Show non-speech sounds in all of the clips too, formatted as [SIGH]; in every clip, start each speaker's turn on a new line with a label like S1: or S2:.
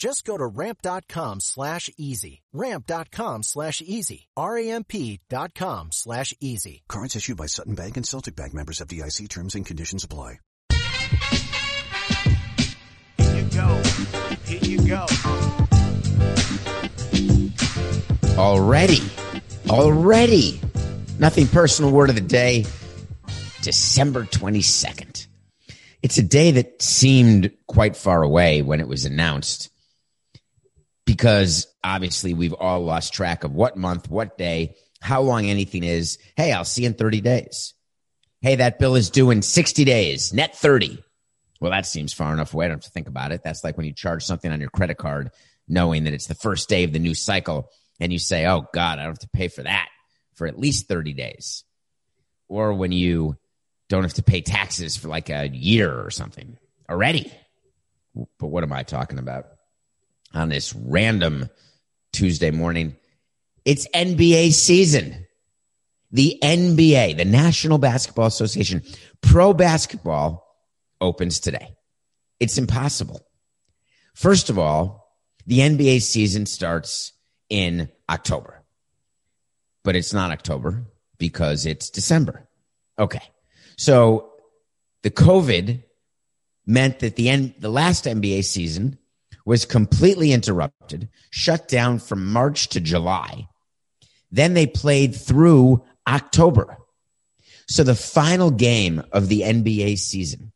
S1: Just go to ramp.com slash easy. Ramp.com slash easy. R-A-M-P dot com slash easy.
S2: Cards issued by Sutton Bank and Celtic Bank members of FDIC terms and conditions apply.
S3: Here you go. Here you go.
S4: Already. Already. Nothing personal word of the day. December 22nd. It's a day that seemed quite far away when it was announced because obviously we've all lost track of what month, what day, how long anything is. Hey, I'll see you in 30 days. Hey, that bill is due in 60 days, net 30. Well, that seems far enough away. I don't have to think about it. That's like when you charge something on your credit card, knowing that it's the first day of the new cycle, and you say, oh, God, I don't have to pay for that for at least 30 days. Or when you don't have to pay taxes for like a year or something already. But what am I talking about? On this random Tuesday morning. It's NBA season. The NBA, the National Basketball Association, pro basketball opens today. It's impossible. First of all, the NBA season starts in October, but it's not October because it's December. Okay. So the COVID meant that the end, the last NBA season was completely interrupted, shut down from March to July. Then they played through October. So the final game of the NBA season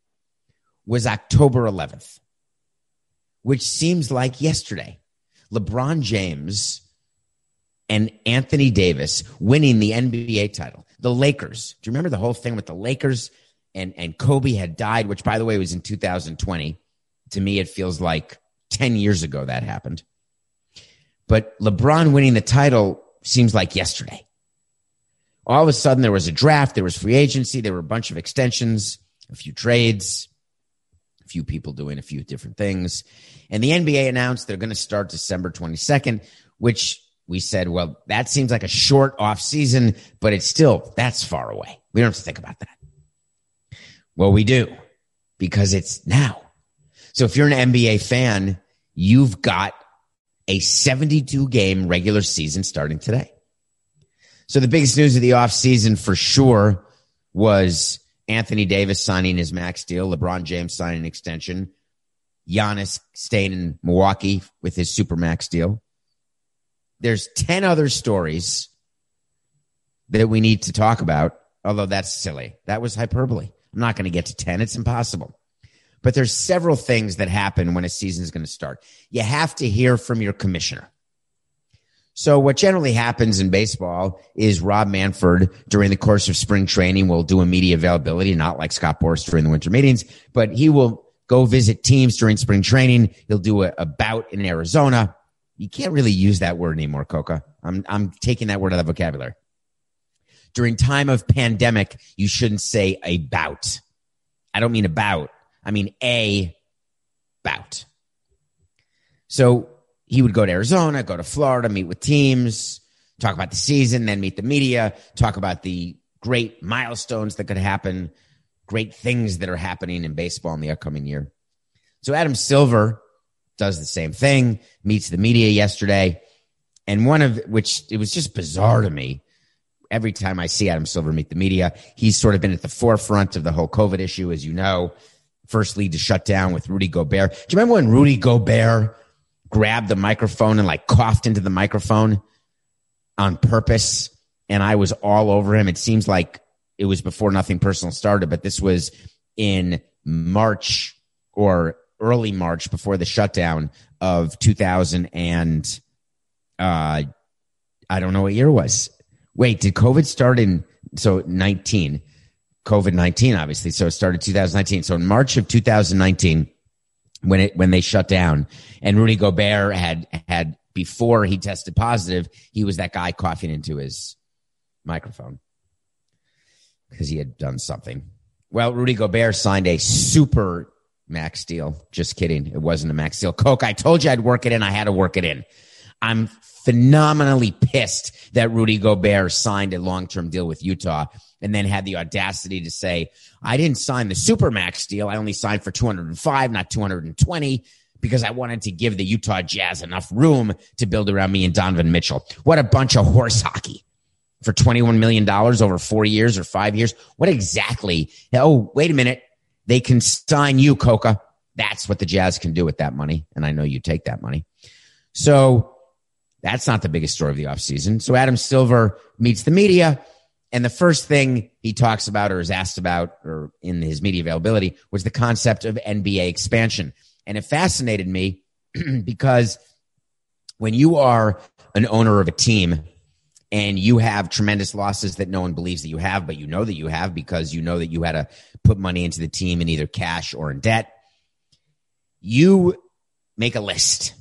S4: was October 11th, which seems like yesterday. LeBron James and Anthony Davis winning the NBA title. The Lakers. Do you remember the whole thing with the Lakers and, and Kobe had died, which by the way was in 2020. To me, it feels like 10 years ago that happened. But LeBron winning the title seems like yesterday. All of a sudden, there was a draft, there was free agency, there were a bunch of extensions, a few trades, a few people doing a few different things. And the NBA announced they're going to start December 22nd, which we said, well, that seems like a short off season, but it's still, that's far away. We don't have to think about that. Well, we do because it's now. So if you're an NBA fan, you've got a 72 game regular season starting today. So the biggest news of the offseason for sure was Anthony Davis signing his max deal, LeBron James signing an extension, Giannis staying in Milwaukee with his super max deal. There's 10 other stories that we need to talk about, although that's silly. That was hyperbole. I'm not going to get to 10. It's impossible. But there's several things that happen when a season is going to start. You have to hear from your commissioner. So what generally happens in baseball is Rob Manfred during the course of spring training will do a media availability, not like Scott Boras during the winter meetings, but he will go visit teams during spring training. He'll do a, a bout in Arizona. You can't really use that word anymore, Coca. I'm, I'm taking that word out of the vocabulary. During time of pandemic, you shouldn't say a bout. I don't mean about. I mean, a bout. So he would go to Arizona, go to Florida, meet with teams, talk about the season, then meet the media, talk about the great milestones that could happen, great things that are happening in baseball in the upcoming year. So Adam Silver does the same thing, meets the media yesterday. And one of which it was just bizarre to me. Every time I see Adam Silver meet the media, he's sort of been at the forefront of the whole COVID issue, as you know first lead to shut down with Rudy Gobert. Do you remember when Rudy Gobert grabbed the microphone and like coughed into the microphone on purpose? And I was all over him. It seems like it was before nothing personal started, but this was in March or early March before the shutdown of 2000 and uh, I don't know what year it was. Wait, did COVID start in so 19? COVID 19, obviously. So it started 2019. So in March of 2019, when it when they shut down, and Rudy Gobert had had before he tested positive, he was that guy coughing into his microphone because he had done something. Well, Rudy Gobert signed a super max deal. Just kidding. It wasn't a max deal. Coke, I told you I'd work it in. I had to work it in. I'm phenomenally pissed that Rudy Gobert signed a long term deal with Utah and then had the audacity to say, I didn't sign the Supermax deal. I only signed for 205, not 220, because I wanted to give the Utah Jazz enough room to build around me and Donovan Mitchell. What a bunch of horse hockey for $21 million over four years or five years. What exactly? Oh, wait a minute. They can sign you, Coca. That's what the Jazz can do with that money. And I know you take that money. So that's not the biggest story of the offseason. So Adam Silver meets the media. And the first thing he talks about or is asked about or in his media availability was the concept of NBA expansion. And it fascinated me [CLEARS THROAT] because when you are an owner of a team and you have tremendous losses that no one believes that you have, but you know that you have because you know that you had to put money into the team in either cash or in debt, you make a list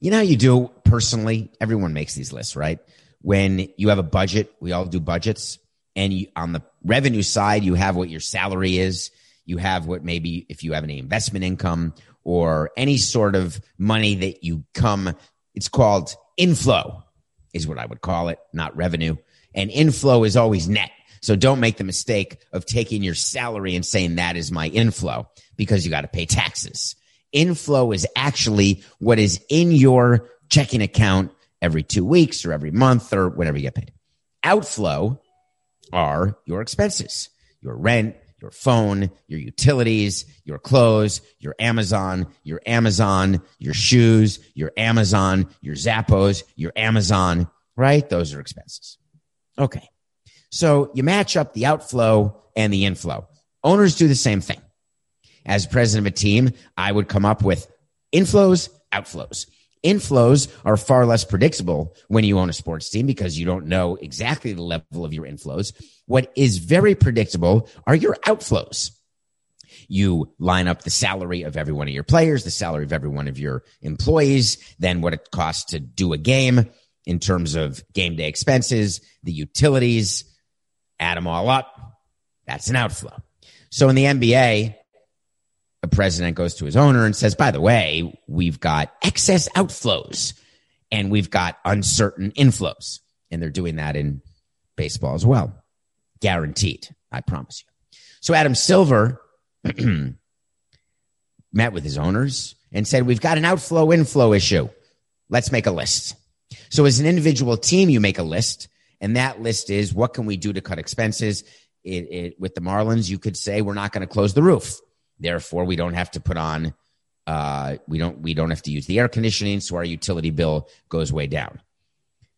S4: you know how you do personally? Everyone makes these lists, right? When you have a budget, we all do budgets. And you, on the revenue side, you have what your salary is. You have what maybe if you have any investment income or any sort of money that you come, it's called inflow, is what I would call it, not revenue. And inflow is always net. So don't make the mistake of taking your salary and saying that is my inflow because you got to pay taxes. Inflow is actually what is in your checking account every two weeks or every month or whenever you get paid. Outflow are your expenses, your rent, your phone, your utilities, your clothes, your Amazon, your Amazon, your shoes, your Amazon, your Zappos, your Amazon, right? Those are expenses. Okay. So you match up the outflow and the inflow. Owners do the same thing as president of a team, I would come up with inflows, outflows. Inflows are far less predictable when you own a sports team because you don't know exactly the level of your inflows. What is very predictable are your outflows. You line up the salary of every one of your players, the salary of every one of your employees, then what it costs to do a game in terms of game day expenses, the utilities, add them all up. That's an outflow. So in the NBA, a president goes to his owner and says, by the way, we've got excess outflows and we've got uncertain inflows. And they're doing that in baseball as well. Guaranteed. I promise you. So Adam Silver [CLEARS THROAT] met with his owners and said, we've got an outflow inflow issue. Let's make a list. So as an individual team, you make a list and that list is what can we do to cut expenses? It, it, with the Marlins, you could say we're not going to close the roof. Therefore, we don't have to put on uh, we don't we don't have to use the air conditioning, so our utility bill goes way down.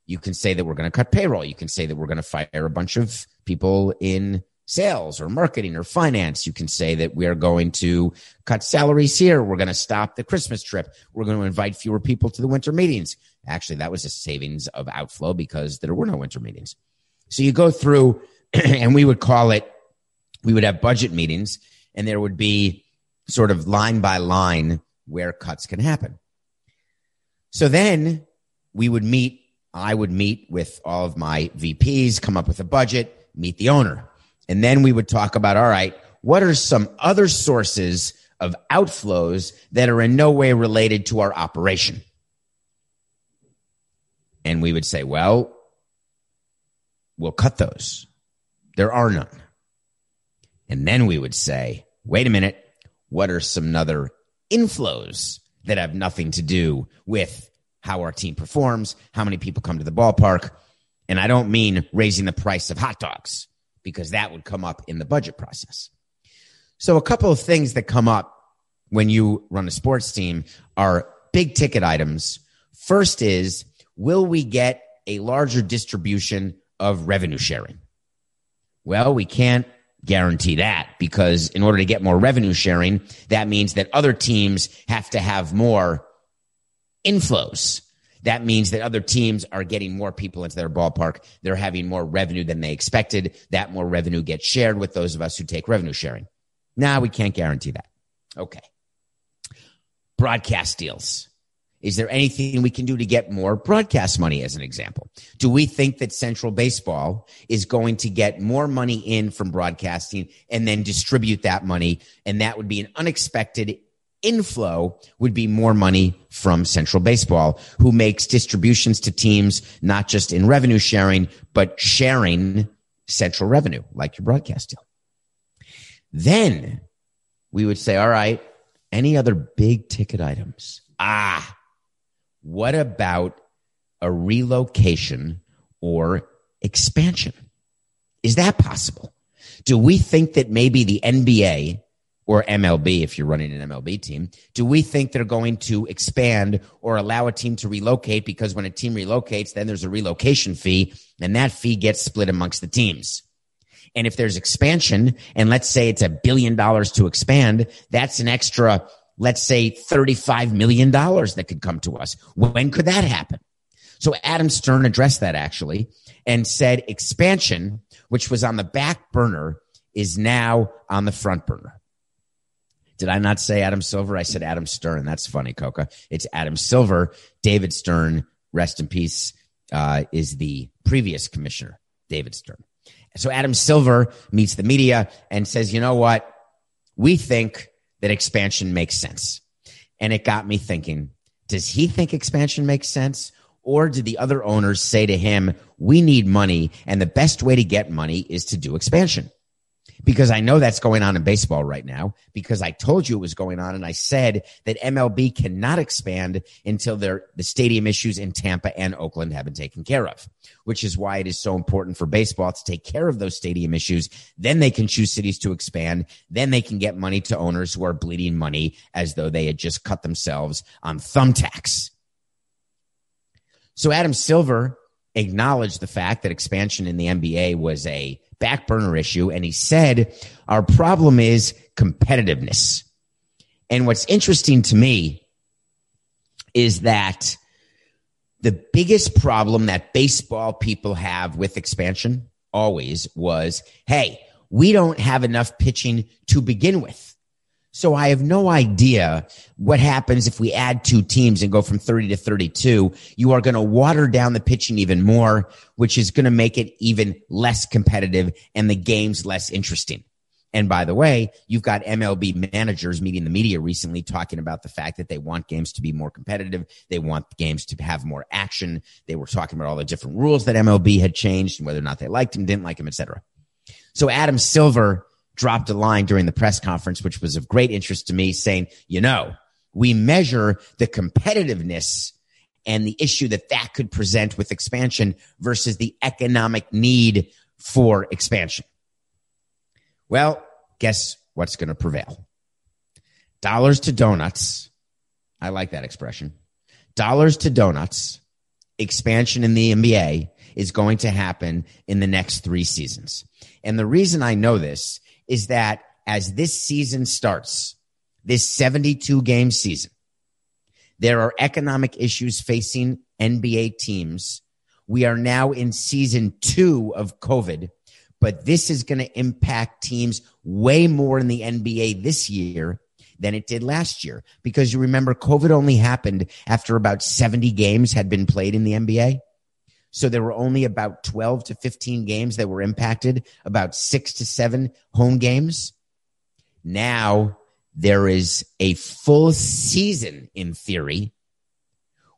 S4: You can say that we're going to cut payroll. You can say that we're going to fire a bunch of people in sales or marketing or finance. You can say that we are going to cut salaries here. We're going to stop the Christmas trip. We're going to invite fewer people to the winter meetings. Actually, that was a savings of outflow because there were no winter meetings. So you go through, [CLEARS THROAT] and we would call it, we would have budget meetings and there would be sort of line by line where cuts can happen. So then we would meet, I would meet with all of my VPs, come up with a budget, meet the owner. And then we would talk about, all right, what are some other sources of outflows that are in no way related to our operation? And we would say, well, we'll cut those. There are none. And then we would say, wait a minute, what are some other inflows that have nothing to do with how our team performs, how many people come to the ballpark? And I don't mean raising the price of hot dogs because that would come up in the budget process. So a couple of things that come up when you run a sports team are big ticket items. First is, will we get a larger distribution of revenue sharing? Well, we can't guarantee that because in order to get more revenue sharing, that means that other teams have to have more inflows. That means that other teams are getting more people into their ballpark. They're having more revenue than they expected. That more revenue gets shared with those of us who take revenue sharing. Now we can't guarantee that. Okay. Broadcast deals. Is there anything we can do to get more broadcast money, as an example? Do we think that Central Baseball is going to get more money in from broadcasting and then distribute that money? And that would be an unexpected inflow, would be more money from Central Baseball, who makes distributions to teams, not just in revenue sharing, but sharing central revenue, like your broadcast deal. Then we would say, all right, any other big ticket items? Ah, what about a relocation or expansion? Is that possible? Do we think that maybe the NBA or MLB, if you're running an MLB team, do we think they're going to expand or allow a team to relocate? Because when a team relocates, then there's a relocation fee and that fee gets split amongst the teams. And if there's expansion and let's say it's a billion dollars to expand, that's an extra let's say $35 million that could come to us. When could that happen? So Adam Stern addressed that actually and said expansion, which was on the back burner, is now on the front burner. Did I not say Adam Silver? I said Adam Stern. That's funny, Coca. It's Adam Silver. David Stern, rest in peace, uh, is the previous commissioner, David Stern. So Adam Silver meets the media and says, you know what? We think that expansion makes sense. And it got me thinking, does he think expansion makes sense? Or did the other owners say to him, we need money and the best way to get money is to do expansion? Because I know that's going on in baseball right now because I told you it was going on and I said that MLB cannot expand until the stadium issues in Tampa and Oakland have been taken care of, which is why it is so important for baseball to take care of those stadium issues. Then they can choose cities to expand. Then they can get money to owners who are bleeding money as though they had just cut themselves on thumbtacks. So Adam Silver acknowledged the fact that expansion in the NBA was a back burner issue. And he said, our problem is competitiveness. And what's interesting to me is that the biggest problem that baseball people have with expansion always was, Hey, we don't have enough pitching to begin with. So I have no idea what happens if we add two teams and go from 30 to 32. You are going to water down the pitching even more, which is going to make it even less competitive and the games less interesting. And by the way, you've got MLB managers meeting the media recently talking about the fact that they want games to be more competitive. They want games to have more action. They were talking about all the different rules that MLB had changed and whether or not they liked them, didn't like them, etc. So Adam Silver dropped a line during the press conference, which was of great interest to me, saying, you know, we measure the competitiveness and the issue that that could present with expansion versus the economic need for expansion. Well, guess what's going to prevail? Dollars to donuts. I like that expression. Dollars to donuts. Expansion in the NBA is going to happen in the next three seasons. And the reason I know this is that as this season starts, this 72 game season, there are economic issues facing NBA teams. We are now in season two of COVID, but this is going to impact teams way more in the NBA this year than it did last year. Because you remember, COVID only happened after about 70 games had been played in the NBA. So there were only about 12 to 15 games that were impacted, about six to seven home games. Now there is a full season in theory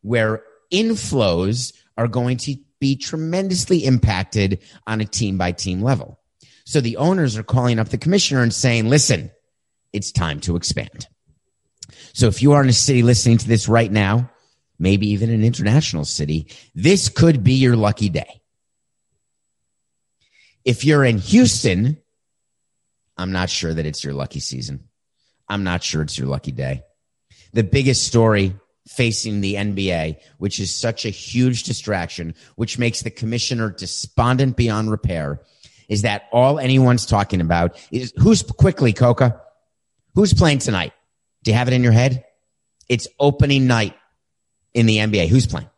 S4: where inflows are going to be tremendously impacted on a team by team level. So the owners are calling up the commissioner and saying, listen, it's time to expand. So if you are in a city listening to this right now maybe even an international city, this could be your lucky day. If you're in Houston, I'm not sure that it's your lucky season. I'm not sure it's your lucky day. The biggest story facing the NBA, which is such a huge distraction, which makes the commissioner despondent beyond repair, is that all anyone's talking about is who's quickly, Coca? Who's playing tonight? Do you have it in your head? It's opening night in the NBA. Who's playing?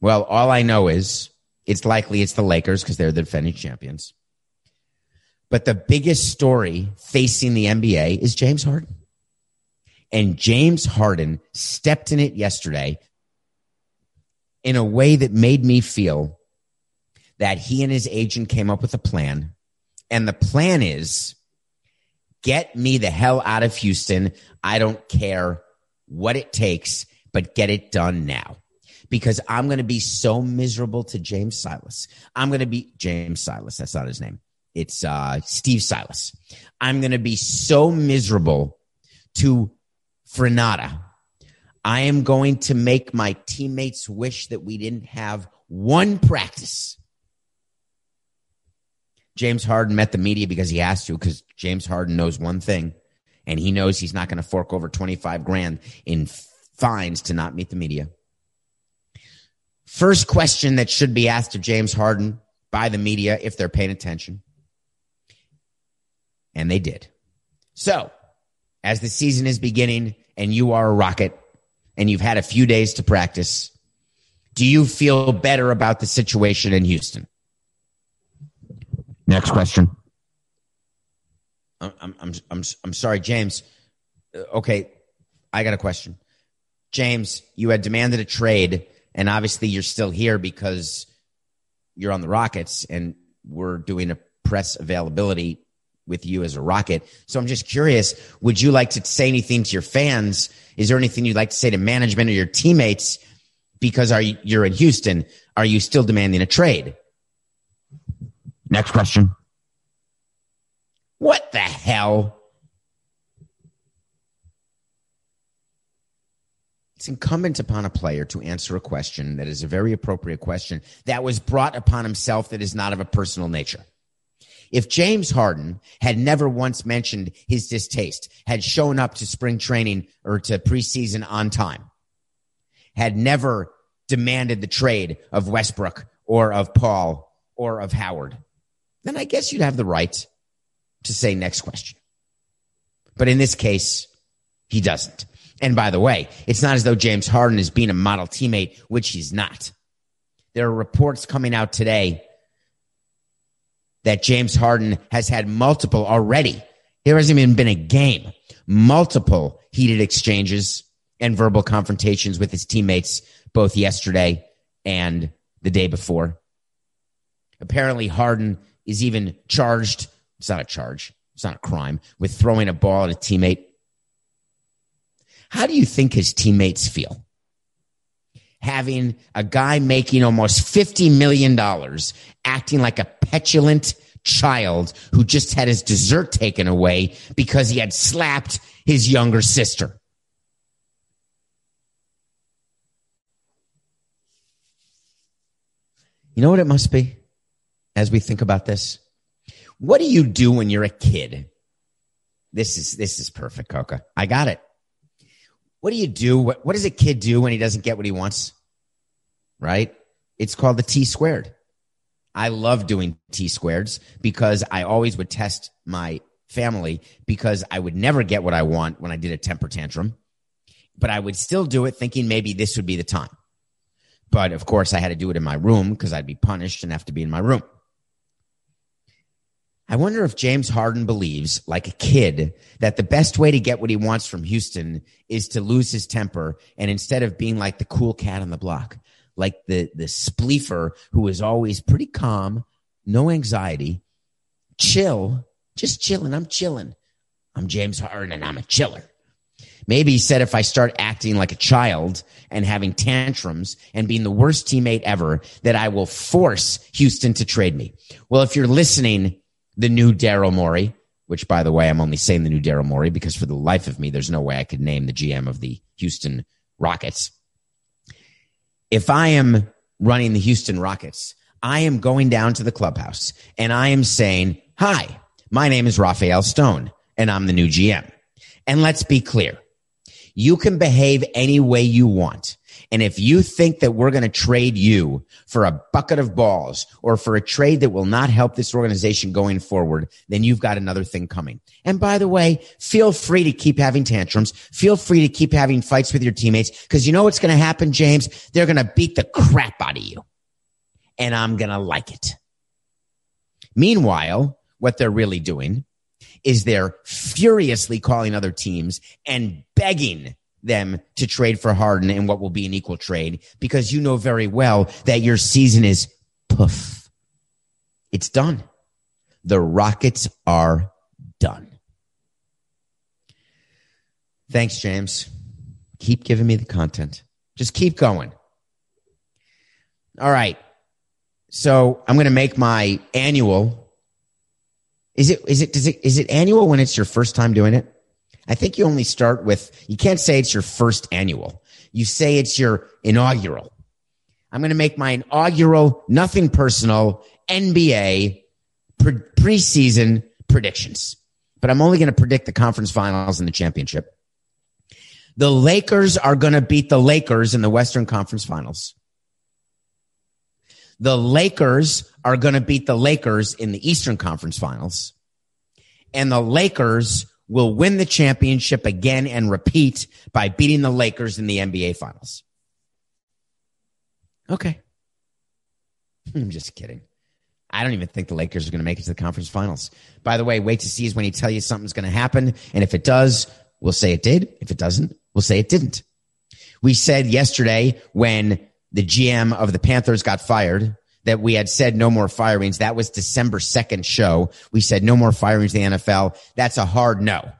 S4: Well, all I know is it's likely it's the Lakers because they're the defending champions. But the biggest story facing the NBA is James Harden. And James Harden stepped in it yesterday in a way that made me feel that he and his agent came up with a plan. And the plan is get me the hell out of Houston. I don't care what it takes, but get it done now because I'm going to be so miserable to James Silas. I'm going to be James Silas. That's not his name. It's uh, Steve Silas. I'm going to be so miserable to Frenata. I am going to make my teammates wish that we didn't have one practice. James Harden met the media because he has to, because James Harden knows one thing, and he knows he's not going to fork over 25 grand in fines to not meet the media. First question that should be asked of James Harden by the media if they're paying attention. And they did. So, as the season is beginning and you are a Rocket and you've had a few days to practice, do you feel better about the situation in Houston? Next question. I'm, I'm, I'm, I'm sorry, James. Uh, okay, I got a question. James, you had demanded a trade, and obviously you're still here because you're on the Rockets, and we're doing a press availability with you as a Rocket. So I'm just curious, would you like to say anything to your fans? Is there anything you'd like to say to management or your teammates? Because are you, you're in Houston. Are you still demanding a trade? Next question. What the hell? It's incumbent upon a player to answer a question that is a very appropriate question that was brought upon himself that is not of a personal nature. If James Harden had never once mentioned his distaste, had shown up to spring training or to preseason on time, had never demanded the trade of Westbrook or of Paul or of Howard, then I guess you'd have the right to say next question. But in this case, he doesn't. And by the way, it's not as though James Harden is being a model teammate, which he's not. There are reports coming out today that James Harden has had multiple already. There hasn't even been a game, multiple heated exchanges and verbal confrontations with his teammates, both yesterday and the day before. Apparently, Harden is even charged. It's not a charge. It's not a crime with throwing a ball at a teammate. How do you think his teammates feel? Having a guy making almost $50 million acting like a petulant child who just had his dessert taken away because he had slapped his younger sister. You know what it must be? as we think about this? What do you do when you're a kid? This is this is perfect, Coca. I got it. What do you do? What, what does a kid do when he doesn't get what he wants? Right? It's called the T squared. I love doing T squareds because I always would test my family because I would never get what I want when I did a temper tantrum, but I would still do it thinking maybe this would be the time. But of course, I had to do it in my room because I'd be punished and have to be in my room. I wonder if James Harden believes, like a kid, that the best way to get what he wants from Houston is to lose his temper. And instead of being like the cool cat on the block, like the, the spleefer who is always pretty calm, no anxiety, chill, just chilling. I'm chilling. I'm James Harden and I'm a chiller. Maybe he said if I start acting like a child and having tantrums and being the worst teammate ever, that I will force Houston to trade me. Well, if you're listening, the new Daryl Morey, which by the way, I'm only saying the new Daryl Morey because for the life of me, there's no way I could name the GM of the Houston Rockets. If I am running the Houston Rockets, I am going down to the clubhouse and I am saying, hi, my name is Rafael Stone and I'm the new GM. And let's be clear. You can behave any way you want. And if you think that we're going to trade you for a bucket of balls or for a trade that will not help this organization going forward, then you've got another thing coming. And by the way, feel free to keep having tantrums. Feel free to keep having fights with your teammates because you know what's going to happen, James? They're going to beat the crap out of you. And I'm going to like it. Meanwhile, what they're really doing is they're furiously calling other teams and begging them to trade for Harden in what will be an equal trade because you know very well that your season is poof. It's done. The Rockets are done. Thanks, James. Keep giving me the content. Just keep going. All right. So I'm going to make my annual. Is it, is it, does it, is it annual when it's your first time doing it? I think you only start with, you can't say it's your first annual. You say it's your inaugural. I'm going to make my inaugural, nothing personal, NBA pre- preseason predictions. But I'm only going to predict the conference finals and the championship. The Lakers are going to beat the Lakers in the Western Conference Finals. The Lakers are going to beat the Lakers in the Eastern Conference Finals. And the Lakers will win the championship again and repeat by beating the Lakers in the NBA Finals. Okay. [LAUGHS] I'm just kidding. I don't even think the Lakers are going to make it to the conference finals. By the way, wait to see is when he tell you something's going to happen. And if it does, we'll say it did. If it doesn't, we'll say it didn't. We said yesterday when the GM of the Panthers got fired that we had said no more firings. That was December 2nd show. We said no more firings in the NFL. That's a hard no.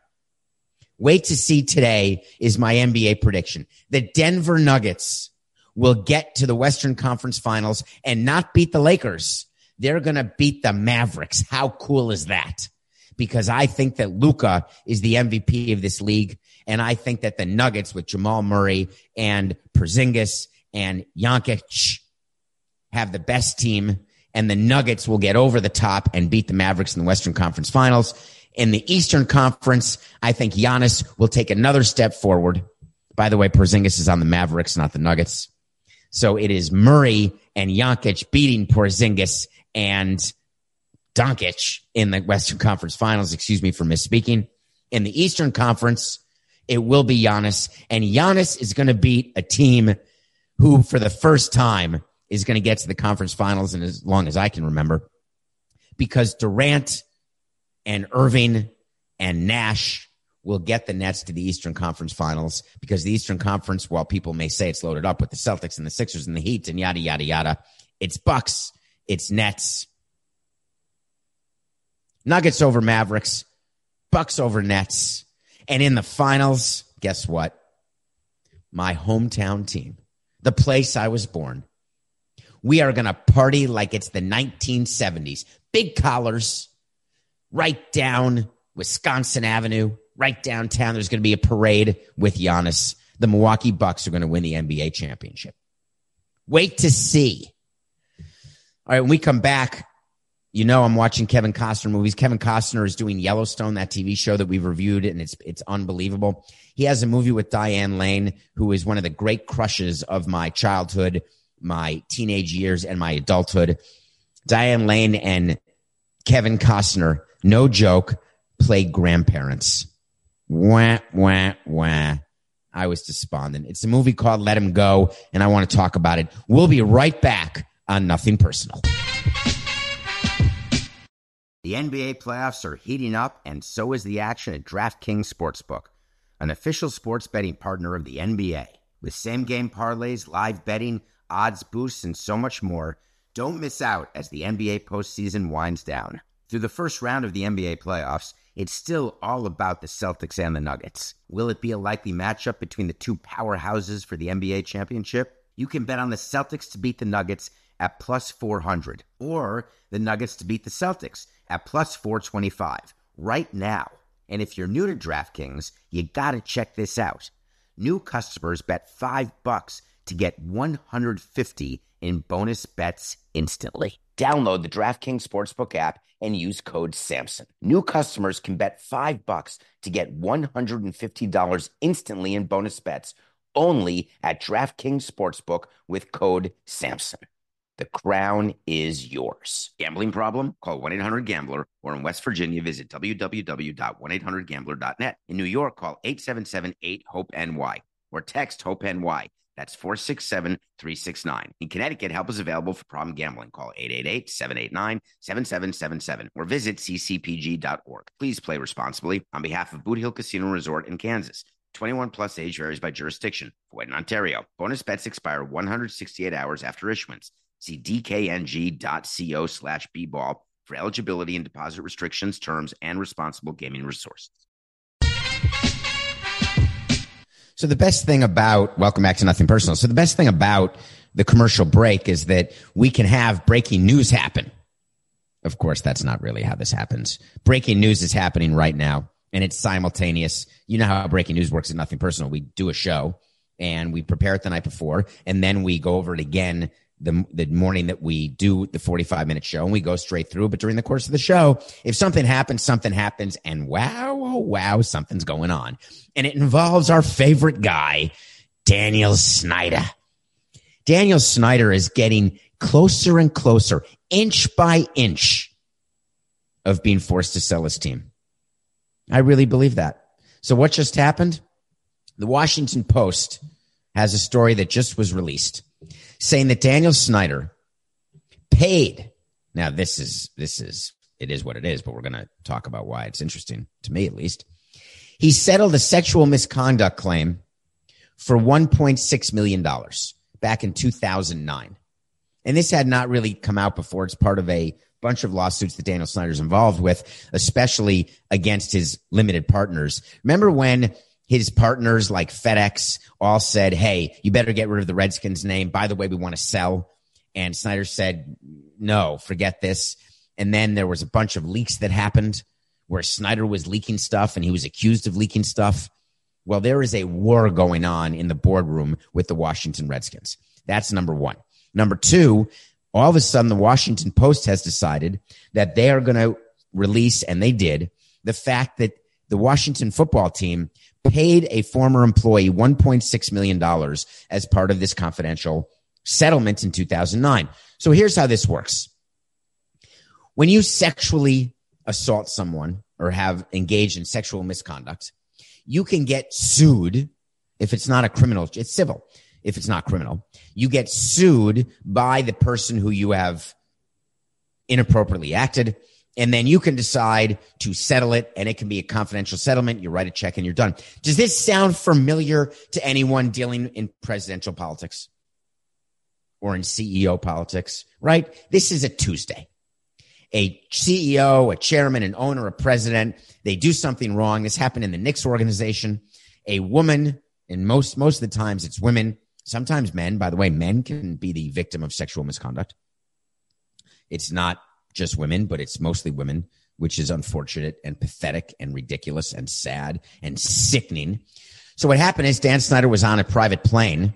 S4: Wait to see today is my NBA prediction. The Denver Nuggets will get to the Western Conference Finals and not beat the Lakers. They're going to beat the Mavericks. How cool is that? Because I think that Luka is the MVP of this league. And I think that the Nuggets with Jamal Murray and Porzingis and Jokic have the best team and the Nuggets will get over the top and beat the Mavericks in the Western Conference Finals. In the Eastern Conference, I think Giannis will take another step forward. By the way, Porzingis is on the Mavericks, not the Nuggets. So it is Murray and Jokic beating Porzingis and Doncic in the Western Conference Finals. Excuse me for misspeaking. In the Eastern Conference, it will be Giannis, and Giannis is going to beat a team who, for the first time, is going to get to the conference finals, and as long as I can remember, because Durant and Irving and Nash will get the Nets to the Eastern Conference Finals because the Eastern Conference, while people may say it's loaded up with the Celtics and the Sixers and the Heat and yada yada yada, it's Bucks, it's Nets, Nuggets over Mavericks, Bucks over Nets, and in the finals, guess what? My hometown team, the place I was born. We are going to party like it's the 1970s. Big collars, right down Wisconsin Avenue, right downtown. There's going to be a parade with Giannis. The Milwaukee Bucks are going to win the NBA championship. Wait to see. All right, when we come back, you know I'm watching Kevin Costner movies. Kevin Costner is doing Yellowstone, that TV show that we've reviewed, and it's it's unbelievable. He has a movie with Diane Lane, who is one of the great crushes of my childhood, my teenage years, and my adulthood. Diane Lane and Kevin Costner, no joke, play grandparents. Wah, wah, wah. I was despondent. It's a movie called Let Him Go, and I want to talk about it. We'll be right back on Nothing Personal.
S5: The NBA playoffs are heating up, and so is the action at DraftKings Sportsbook, an official sports betting partner of the NBA. With same game parlays, live betting, odds boosts, and so much more, don't miss out as the NBA postseason winds down. Through the first round of the NBA playoffs, it's still all about the Celtics and the Nuggets. Will it be a likely matchup between the two powerhouses for the NBA championship? You can bet on the Celtics to beat the Nuggets at plus 400 or the Nuggets to beat the Celtics at plus 425 right now. And if you're new to DraftKings, you got to check this out. New customers bet 5 bucks to get 150 in bonus bets instantly. Download the DraftKings Sportsbook app and use code SAMSON. New customers can bet 5 bucks to get $150 instantly in bonus bets only at DraftKings Sportsbook with code SAMSON. The crown is yours. Gambling problem? Call 1 800 Gambler or in West Virginia, visit www.1800Gambler.net. In New York, call 877 8 HOPE NY or text HOPE NY. That's 467 369. In Connecticut, help is available for problem gambling. Call 888 789 7777 or visit ccpg.org. Please play responsibly on behalf of Boot Hill Casino Resort in Kansas. 21 plus age varies by jurisdiction. Void in Ontario. Bonus bets expire 168 hours after issuance. See dkng.co slash bball for eligibility and deposit restrictions, terms, and responsible gaming resources.
S4: So the best thing about welcome back to nothing personal. So the best thing about the commercial break is that we can have breaking news happen. Of course, that's not really how this happens. Breaking news is happening right now and it's simultaneous. You know how breaking news works at nothing personal. We do a show and we prepare it the night before and then we go over it again the, the morning that we do the 45 minute show and we go straight through. But during the course of the show, if something happens, something happens and wow, oh wow, something's going on. And it involves our favorite guy, Daniel Snyder. Daniel Snyder is getting closer and closer, inch by inch, of being forced to sell his team. I really believe that. So what just happened? The Washington Post has a story that just was released saying that Daniel Snyder paid. Now, this is, this is, it is what it is, but we're going to talk about why it's interesting to me at least. He settled a sexual misconduct claim for $1.6 million back in 2009. And this had not really come out before. It's part of a bunch of lawsuits that Daniel Snyder's involved with, especially against his limited partners. Remember when his partners like FedEx all said, Hey, you better get rid of the Redskins name. By the way, we want to sell. And Snyder said, no, forget this. And then there was a bunch of leaks that happened where Snyder was leaking stuff and he was accused of leaking stuff. Well, there is a war going on in the boardroom with the Washington Redskins. That's number one. Number two, all of a sudden the Washington Post has decided that they are going to release, and they did, the fact that the Washington football team paid a former employee $1.6 million as part of this confidential settlement in 2009. So here's how this works. When you sexually assault someone or have engaged in sexual misconduct, you can get sued if it's not a criminal, it's civil. If it's not criminal, you get sued by the person who you have inappropriately acted and then you can decide to settle it and it can be a confidential settlement. You write a check and you're done. Does this sound familiar to anyone dealing in presidential politics or in CEO politics? Right? This is a Tuesday. A CEO, a chairman, an owner, a president, they do something wrong. This happened in the Knicks organization. A woman, and most, most of the times it's women, sometimes men. By the way, men can be the victim of sexual misconduct. It's not just women, but it's mostly women, which is unfortunate and pathetic and ridiculous and sad and sickening. So what happened is Dan Snyder was on a private plane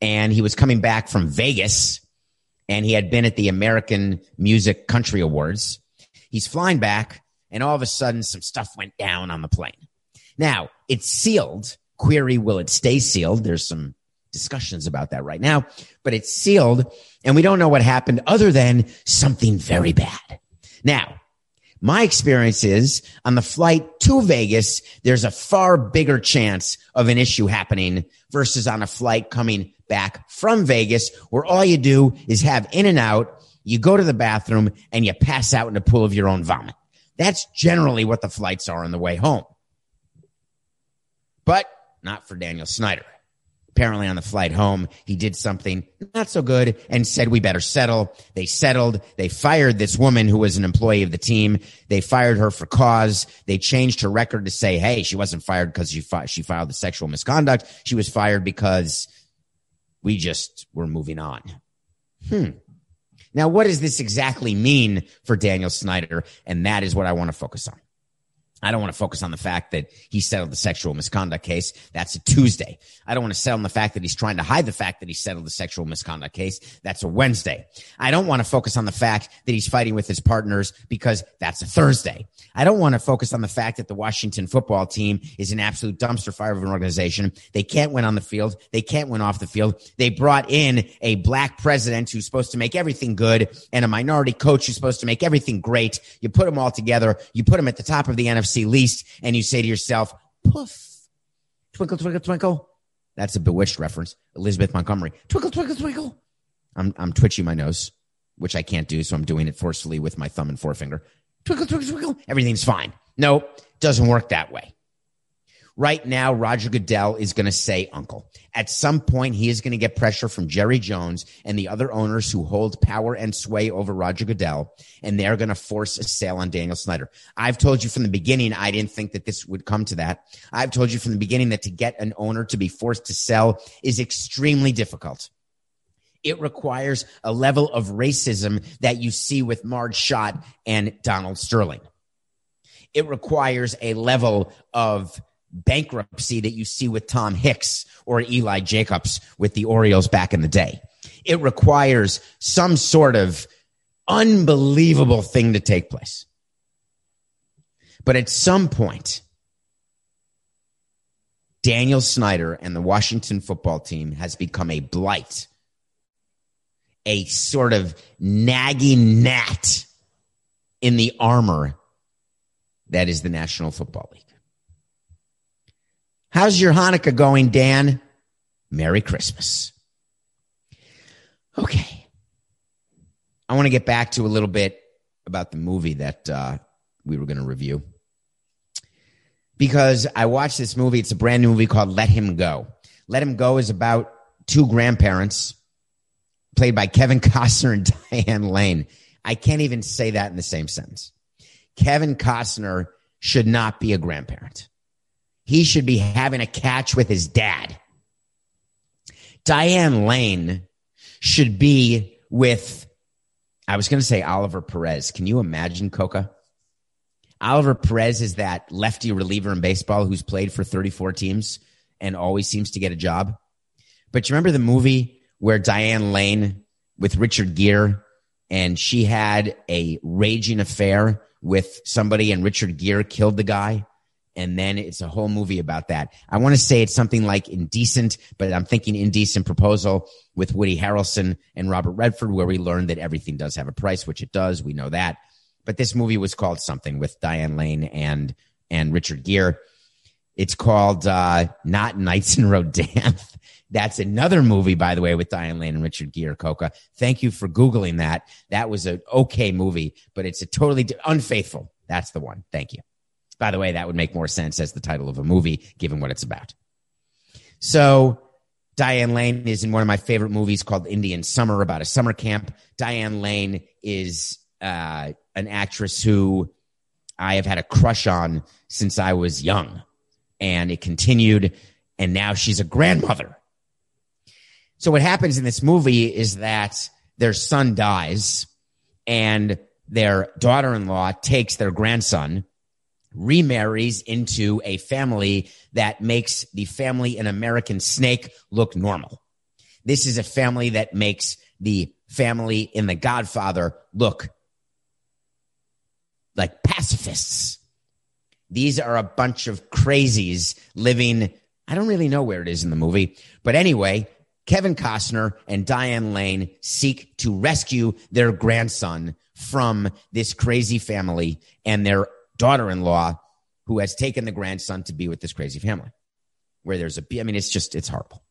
S4: and he was coming back from Vegas and he had been at the American Music Country Awards. He's flying back and all of a sudden some stuff went down on the plane. Now it's sealed. Query, will it stay sealed? There's some discussions about that right now, but it's sealed and we don't know what happened other than something very bad. Now, my experience is on the flight to Vegas, there's a far bigger chance of an issue happening versus on a flight coming back from Vegas where all you do is have in and out. You go to the bathroom and you pass out in a pool of your own vomit. That's generally what the flights are on the way home. But not for Daniel Snyder apparently on the flight home, he did something not so good and said, we better settle. They settled. They fired this woman who was an employee of the team. They fired her for cause. They changed her record to say, Hey, she wasn't fired because she, fi- she filed the sexual misconduct. She was fired because we just were moving on. Hmm. Now, what does this exactly mean for Daniel Snyder? And that is what I want to focus on. I don't want to focus on the fact that he settled the sexual misconduct case. That's a Tuesday. I don't want to settle on the fact that he's trying to hide the fact that he settled the sexual misconduct case. That's a Wednesday. I don't want to focus on the fact that he's fighting with his partners because that's a Thursday. I don't want to focus on the fact that the Washington football team is an absolute dumpster fire of an organization. They can't win on the field. They can't win off the field. They brought in a black president who's supposed to make everything good and a minority coach who's supposed to make everything great. You put them all together. You put them at the top of the NFC least, and you say to yourself, poof, twinkle, twinkle, twinkle. That's a bewitched reference. Elizabeth Montgomery. Twinkle, twinkle, twinkle. I'm, I'm twitching my nose, which I can't do, so I'm doing it forcefully with my thumb and forefinger. Twinkle, twinkle, twinkle. Everything's fine. No, doesn't work that way. Right now, Roger Goodell is going to say uncle. At some point, he is going to get pressure from Jerry Jones and the other owners who hold power and sway over Roger Goodell, and they're going to force a sale on Daniel Snyder. I've told you from the beginning, I didn't think that this would come to that. I've told you from the beginning that to get an owner to be forced to sell is extremely difficult. It requires a level of racism that you see with Marge Schott and Donald Sterling. It requires a level of bankruptcy that you see with Tom Hicks or Eli Jacobs with the Orioles back in the day. It requires some sort of unbelievable thing to take place. But at some point, Daniel Snyder and the Washington football team has become a blight, a sort of nagging gnat in the armor that is the National Football League. How's your Hanukkah going, Dan? Merry Christmas. Okay. I want to get back to a little bit about the movie that uh, we were going to review. Because I watched this movie. It's a brand new movie called Let Him Go. Let Him Go is about two grandparents played by Kevin [LAUGHS] Costner and Diane Lane. I can't even say that in the same sentence. Kevin Costner should not be a grandparent he should be having a catch with his dad. Diane Lane should be with, I was going to say Oliver Perez. Can you imagine Coca? Oliver Perez is that lefty reliever in baseball who's played for 34 teams and always seems to get a job. But you remember the movie where Diane Lane with Richard Gere and she had a raging affair with somebody and Richard Gere killed the guy? And then it's a whole movie about that. I want to say it's something like Indecent, but I'm thinking Indecent Proposal with Woody Harrelson and Robert Redford, where we learned that everything does have a price, which it does. We know that. But this movie was called something with Diane Lane and and Richard Gere. It's called uh, Not Nights in Rodanthe. That's another movie, by the way, with Diane Lane and Richard Gere. Coca, thank you for googling that. That was an okay movie, but it's a totally unfaithful. That's the one. Thank you. By the way, that would make more sense as the title of a movie, given what it's about. So, Diane Lane is in one of my favorite movies called Indian Summer about a summer camp. Diane Lane is uh, an actress who I have had a crush on since I was young, and it continued, and now she's a grandmother. So, what happens in this movie is that their son dies, and their daughter in law takes their grandson remarries into a family that makes the family in American Snake look normal. This is a family that makes the family in The Godfather look like pacifists. These are a bunch of crazies living. I don't really know where it is in the movie, but anyway, Kevin Costner and Diane Lane seek to rescue their grandson from this crazy family and their daughter in law who has taken the grandson to be with this crazy family. Where there's a, I mean, it's just, it's horrible.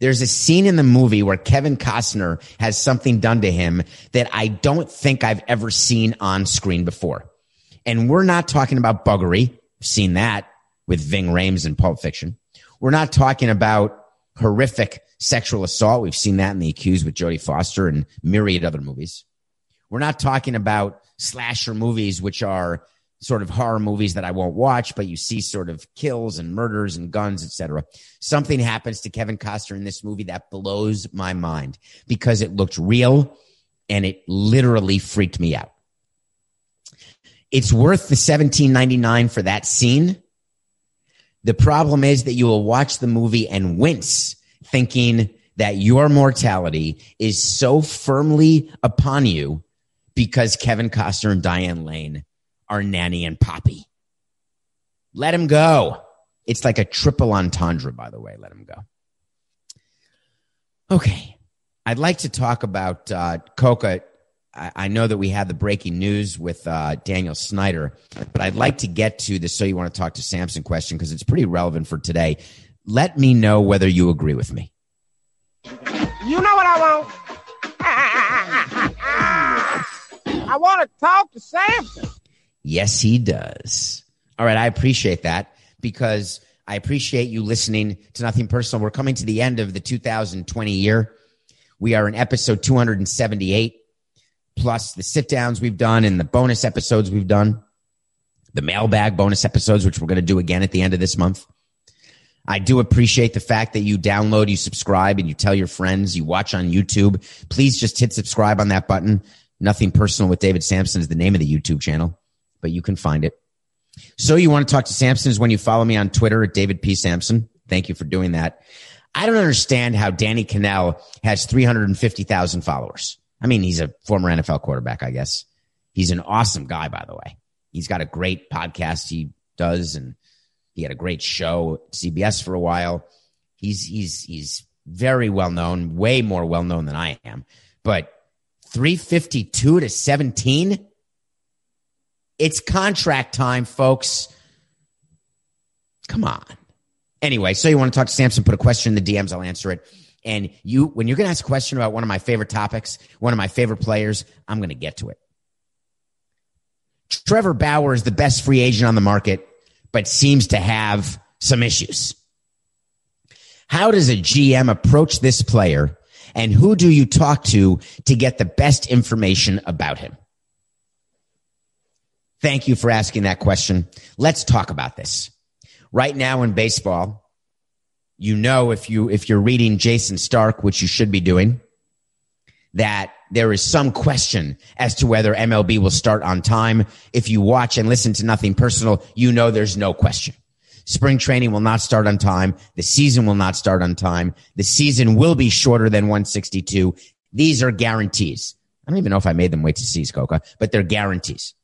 S4: There's a scene in the movie where Kevin Costner has something done to him that I don't think I've ever seen on screen before. And we're not talking about buggery. seen that with Ving Rhames in Pulp Fiction. We're not talking about horrific sexual assault. We've seen that in The Accused with Jodie Foster and myriad other movies. We're not talking about slasher movies, which are sort of horror movies that I won't watch, but you see sort of kills and murders and guns, etc. Something happens to Kevin Costner in this movie that blows my mind because it looked real and it literally freaked me out. It's worth the 17.99 for that scene. The problem is that you will watch the movie and wince thinking that your mortality is so firmly upon you because Kevin Costner and Diane Lane are Nanny and Poppy. Let him go. It's like a triple entendre, by the way. Let him go. Okay. I'd like to talk about uh, Coca. I, I know that we had the breaking news with uh, Daniel Snyder, but I'd like to get to the so you want to talk to Samson question because it's pretty relevant for today. Let me know whether you agree with me.
S6: You know what I want? [LAUGHS] I want to talk to Samson.
S4: Yes, he does. All right. I appreciate that because I appreciate you listening to Nothing Personal. We're coming to the end of the 2020 year. We are in episode 278, plus the sit downs we've done and the bonus episodes we've done, the mailbag bonus episodes, which we're going to do again at the end of this month. I do appreciate the fact that you download, you subscribe, and you tell your friends, you watch on YouTube. Please just hit subscribe on that button. Nothing personal with David Samson is the name of the YouTube channel, but you can find it. So you want to talk to Samson is when you follow me on Twitter at David P. Samson. Thank you for doing that. I don't understand how Danny Kanell has 350,000 followers. I mean, he's a former NFL quarterback, I guess. He's an awesome guy, by the way. He's got a great podcast he does, and he had a great show at CBS for a while. He's he's he's very well known, way more well known than I am. But 352 to 17? It's contract time, folks. Come on. Anyway, so you want to talk to Samson, put a question in the DMs, I'll answer it. And you, when you're going to ask a question about one of my favorite topics, one of my favorite players, I'm going to get to it. Trevor Bauer is the best free agent on the market, but seems to have some issues. How does a GM approach this player and who do you talk to to get the best information about him? Thank you for asking that question. Let's talk about this. Right now in baseball, you know if you if you're reading Jayson Stark, which you should be doing, that there is some question as to whether MLB will start on time. If you watch and listen to nothing personal, you know there's no question. Spring training will not start on time. The season will not start on time. The season will be shorter than 162. These are guarantees. I don't even know if I made them wait to seize Coca, but they're guarantees.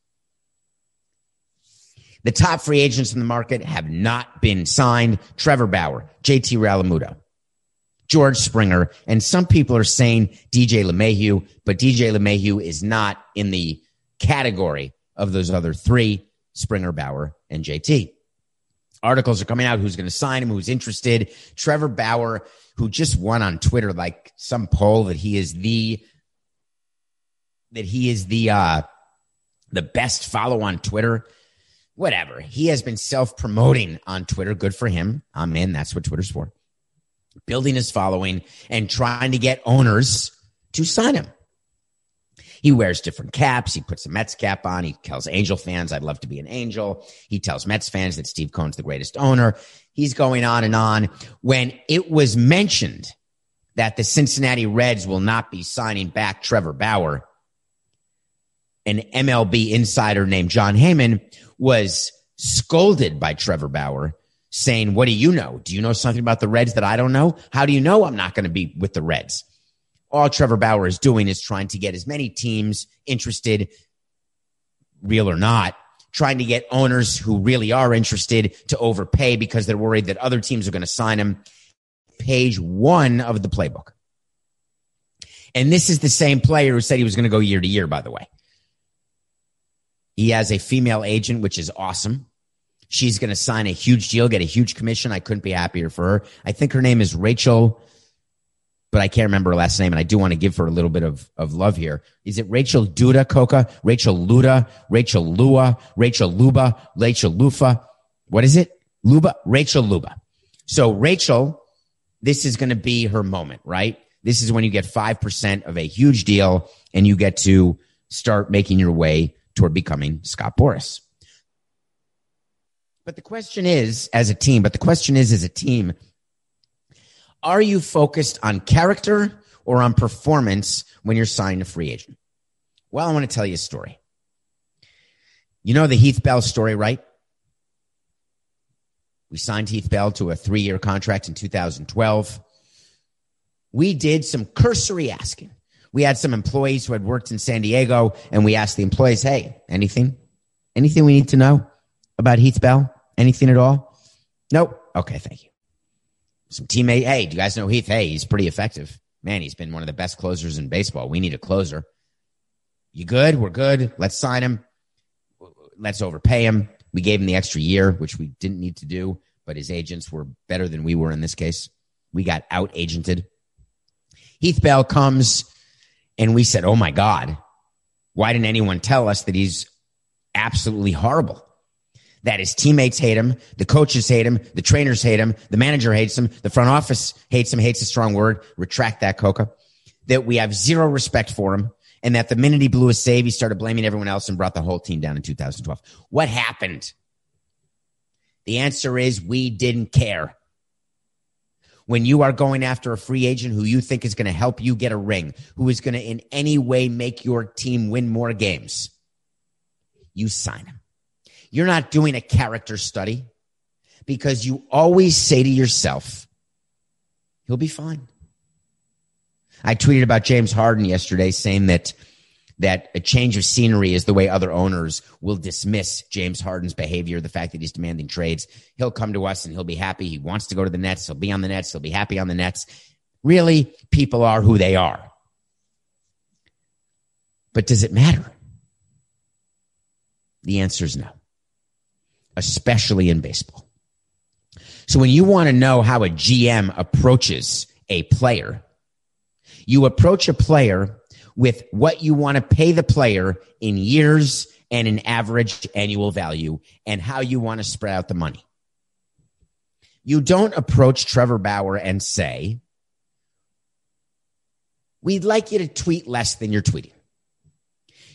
S4: The top free agents in the market have not been signed. Trevor Bauer, JT Realmuto, George Springer, and some people are saying DJ LeMahieu, but DJ LeMahieu is not in the category of those other three, Springer, Bauer, and JT. Articles are coming out who's going to sign him, who's interested. Trevor Bauer, who just won on Twitter, like some poll that he is the that he is the uh the best follow on Twitter whatever. He has been self promoting on Twitter. Good for him. I'm in. That's what Twitter's for. Building his following and trying to get owners to sign him. He wears different caps. He puts a Mets cap on. He tells Angel fans, I'd love to be an Angel. He tells Mets fans that Steve Cohen's the greatest owner. He's going on and on. When it was mentioned that the Cincinnati Reds will not be signing back Trevor Bauer, an MLB insider named Jon Heyman was scolded by Trevor Bauer saying, What do you know? Do you know something about the Reds that I don't know? How do you know I'm not going to be with the Reds? All Trevor Bauer is doing is trying to get as many teams interested, real or not, trying to get owners who really are interested to overpay because they're worried that other teams are going to sign him. Page one of the playbook. And this is the same player who said he was going to go year to year, by the way. He has a female agent, which is awesome. She's going to sign a huge deal, get a huge commission. I couldn't be happier for her. I think her name is Rachel, but I can't remember her last name. And I do want to give her a little bit of, of love here. Is it Rachel Duda Coca? Rachel Luda? Rachel Lua? Rachel Luba? Rachel Lufa? What is it? Luba? Rachel Luba. So Rachel, this is going to be her moment, right? This is when you get 5% of a huge deal and you get to start making your way toward becoming Scott Boras. But the question is, as a team, but the question is, as a team, are you focused on character or on performance when you're signed a free agent? Well, I want to tell you a story. You know the Heath Bell story, right? We signed Heath Bell to a three year contract in 2012. We did some cursory asking. We had some employees who had worked in San Diego and we asked the employees, Hey, anything, anything we need to know about Heath Bell? Anything at all? Nope. Okay. Thank you. Some teammate. Hey, do you guys know Heath? Hey, he's pretty effective. Man, he's been one of the best closers in baseball. We need a closer. You good? We're good. Let's sign him. Let's overpay him. We gave him the extra year, which we didn't need to do, but his agents were better than we were in this case. We got out agented. Heath Bell comes and we said, Oh my God, why didn't anyone tell us that he's absolutely horrible? That his teammates hate him, the coaches hate him, the trainers hate him, the manager hates him, the front office hates him, hates a strong word. Retract that, Coca. That we have zero respect for him, and that the minute he blew a save, he started blaming everyone else and brought the whole team down in 2012. What happened? The answer is we didn't care. When you are going after a free agent who you think is going to help you get a ring, who is going to in any way make your team win more games, you sign him. You're not doing a character study because you always say to yourself, he'll be fine. I tweeted about James Harden yesterday saying that that a change of scenery is the way other owners will dismiss James Harden's behavior, the fact that he's demanding trades. He'll come to us and he'll be happy. He wants to go to the Nets. He'll be on the Nets. He'll be happy on the Nets. Really, people are who they are. But does it matter? The answer is no, especially in baseball. So when you want to know how a GM approaches a player, you approach a player with what you want to pay the player in years and an average annual value and how you want to spread out the money. You don't approach Trevor Bauer and say, We'd like you to tweet less than you're tweeting.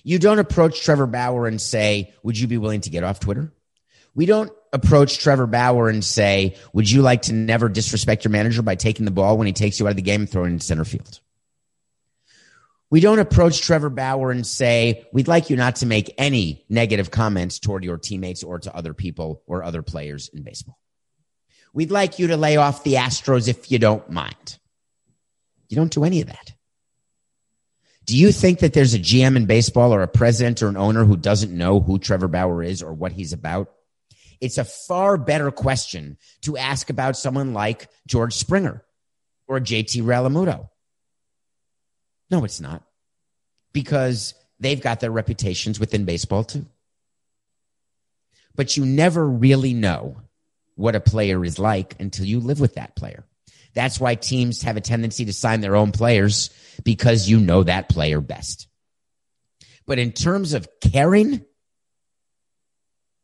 S4: You don't approach Trevor Bauer and say, Would you be willing to get off Twitter? We don't approach Trevor Bauer and say, Would you like to never disrespect your manager by taking the ball when he takes you out of the game and throwing it in center field? We don't approach Trevor Bauer and say, We'd like you not to make any negative comments toward your teammates or to other people or other players in baseball. We'd like you to lay off the Astros if you don't mind. You don't do any of that. Do you think that there's a GM in baseball or a president or an owner who doesn't know who Trevor Bauer is or what he's about? It's a far better question to ask about someone like George Springer or JT Realmuto. No, it's not. Because they've got their reputations within baseball too. But you never really know what a player is like until you live with that player. That's why teams have a tendency to sign their own players because you know that player best. But in terms of caring,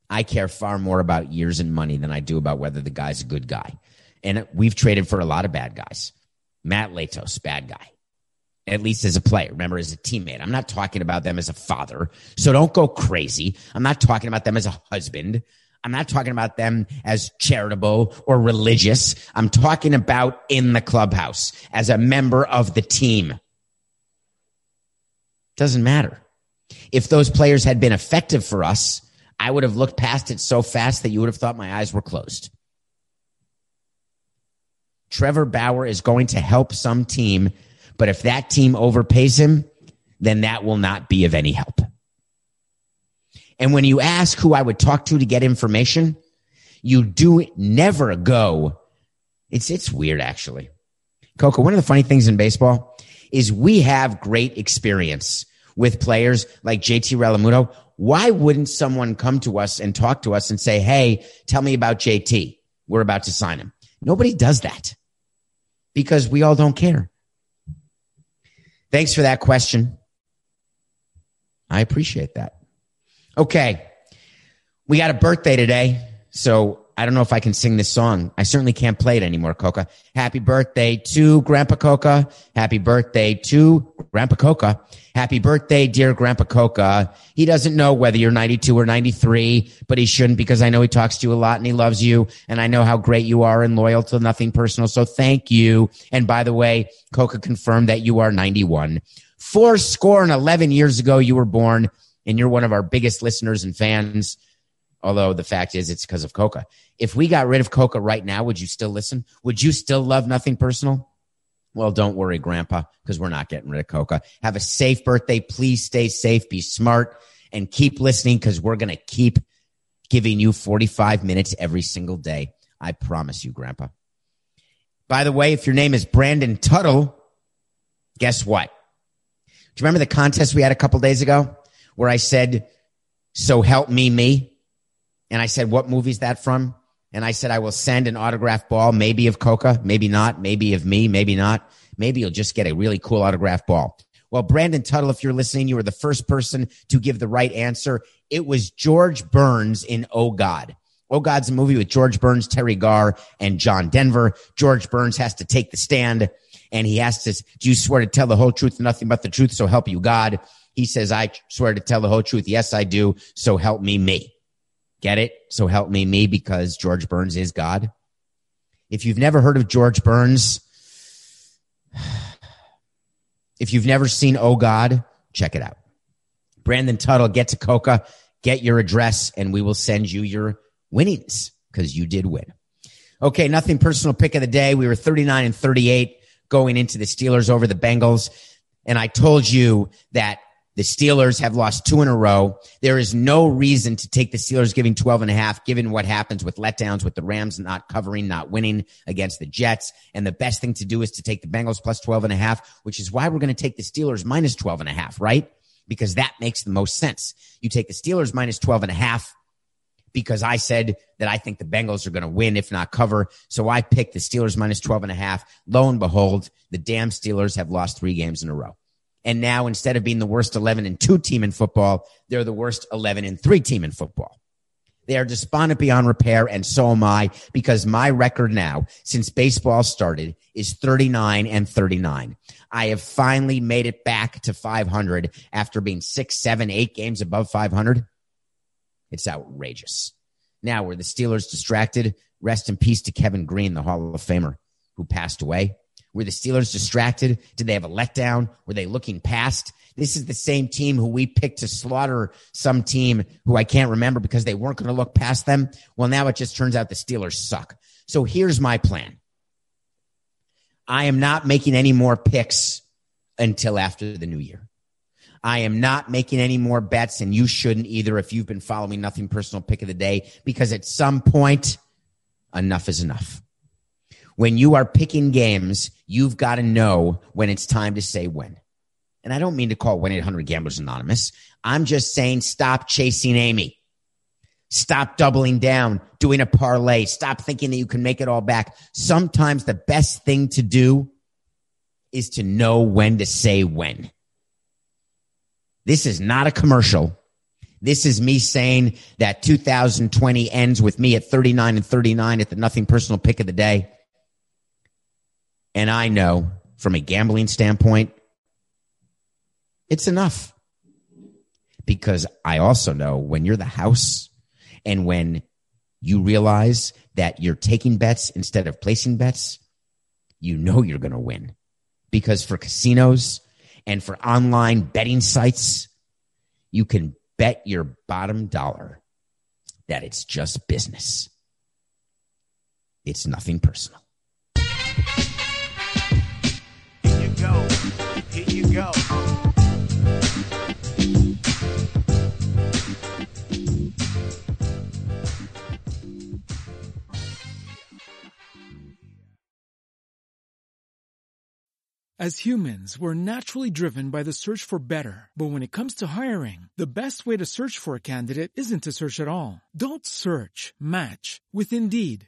S4: I care far more about years and money than I do about whether the guy's a good guy. And we've traded for a lot of bad guys. Matt Latos, bad guy. At least as a player, remember, as a teammate. I'm not talking about them as a father. So don't go crazy. I'm not talking about them as a husband. I'm not talking about them as charitable or religious. I'm talking about in the clubhouse as a member of the team. Doesn't matter. If those players had been effective for us, I would have looked past it so fast that you would have thought my eyes were closed. Trevor Bauer is going to help some team, but if that team overpays him, then that will not be of any help. And when you ask who I would talk to to get information, you do never go. It's, it's weird actually. Coco, one of the funny things in baseball is we have great experience with players like JT Realmuto. Why wouldn't someone come to us and talk to us and say, Hey, tell me about JT. We're about to sign him. Nobody does that because we all don't care. Thanks for that question. I appreciate that. Okay. We got a birthday today. So I don't know if I can sing this song. I certainly can't play it anymore, Coca. Happy birthday to Grandpa Coca. Happy birthday to Grandpa Coca. Happy birthday, dear Grandpa Coca. He doesn't know whether you're 92 or 93, but he shouldn't because I know he talks to you a lot and he loves you. And I know how great you are and loyal to nothing personal. So thank you. And by the way, Coca confirmed that you are 91. Four score and 11 years ago, you were born and you're one of our biggest listeners and fans, although the fact is it's because of Coca. If we got rid of Coca right now, would you still listen? Would you still love nothing personal? Well, don't worry, Grandpa, because we're not getting rid of Coca. Have a safe birthday. Please stay safe, be smart, and keep listening because we're going to keep giving you 45 minutes every single day. I promise you, Grandpa. By the way, if your name is Brandon Tuttle, guess what? Do you remember the contest we had a couple days ago where I said, So help me, me? And I said, What movie's that from? And I said, I will send an autograph ball, maybe of Coca, maybe not, maybe of me, maybe not. Maybe you'll just get a really cool autograph ball. Well, Brandon Tuttle, if you're listening, you were the first person to give the right answer. It was George Burns in Oh God. Oh God's a movie with George Burns, Teri Garr, and John Denver. George Burns has to take the stand and he has to, do you swear to tell the whole truth, nothing but the truth, so help you God? He says, I swear to tell the whole truth. Yes, I do. So help me, me. Get it? So help me, me, because George Burns is God. If you've never heard of George Burns, [SIGHS] if you've never seen Oh God, check it out. Brandon Tuttle, get to Coca, get your address, and we will send you your winnings because you did win. Okay, nothing personal pick of the day. We were 39 and 38 going into the Steelers over the Bengals. And I told you that the Steelers have lost two in a row. There is no reason to take the Steelers giving 12 and a half, given what happens with letdowns with the Rams not covering, not winning against the Jets. And the best thing to do is to take the Bengals plus 12 and a half, which is why we're going to take the Steelers minus 12 and a half, right? Because that makes the most sense. You take the Steelers minus 12 and a half because I said that I think the Bengals are going to win, if not cover. So I picked the Steelers minus 12 and a half. Lo and behold, the damn Steelers have lost three games in a row. And now instead of being the worst 11 and two team in football, they're the worst 11 and three team in football. They are despondent beyond repair. And so am I because my record now since baseball started is 39 and 39. I have finally made it back to 500 after being six, seven, eight games above 500. It's outrageous. Now, were the Steelers distracted? Rest in peace to Kevin Greene, the Hall of Famer who passed away. Were the Steelers distracted? Did they have a letdown? Were they looking past? This is the same team who we picked to slaughter some team who I can't remember because they weren't going to look past them. Well, now it just turns out the Steelers suck. So here's my plan. I am not making any more picks until after the new year. I am not making any more bets, and you shouldn't either if you've been following nothing personal pick of the day, because at some point, enough is enough. When you are picking games, you've got to know when it's time to say when. And I don't mean to call 1 800 Gamblers Anonymous. I'm just saying stop chasing Amy. Stop doubling down, doing a parlay. Stop thinking that you can make it all back. Sometimes the best thing to do is to know when to say when. This is not a commercial. This is me saying that 2020 ends with me at 39 and 39 at the nothing personal pick of the day. And I know from a gambling standpoint, it's enough. Because I also know when you're the house and when you realize that you're taking bets instead of placing bets, you know you're going to win. Because for casinos, and for online betting sites, you can bet your bottom dollar that it's just business. It's nothing personal.
S3: Go. Here you go.
S7: As humans, we're naturally driven by the search for better. But when it comes to hiring, the best way to search for a candidate isn't to search at all. Don't search, match with Indeed.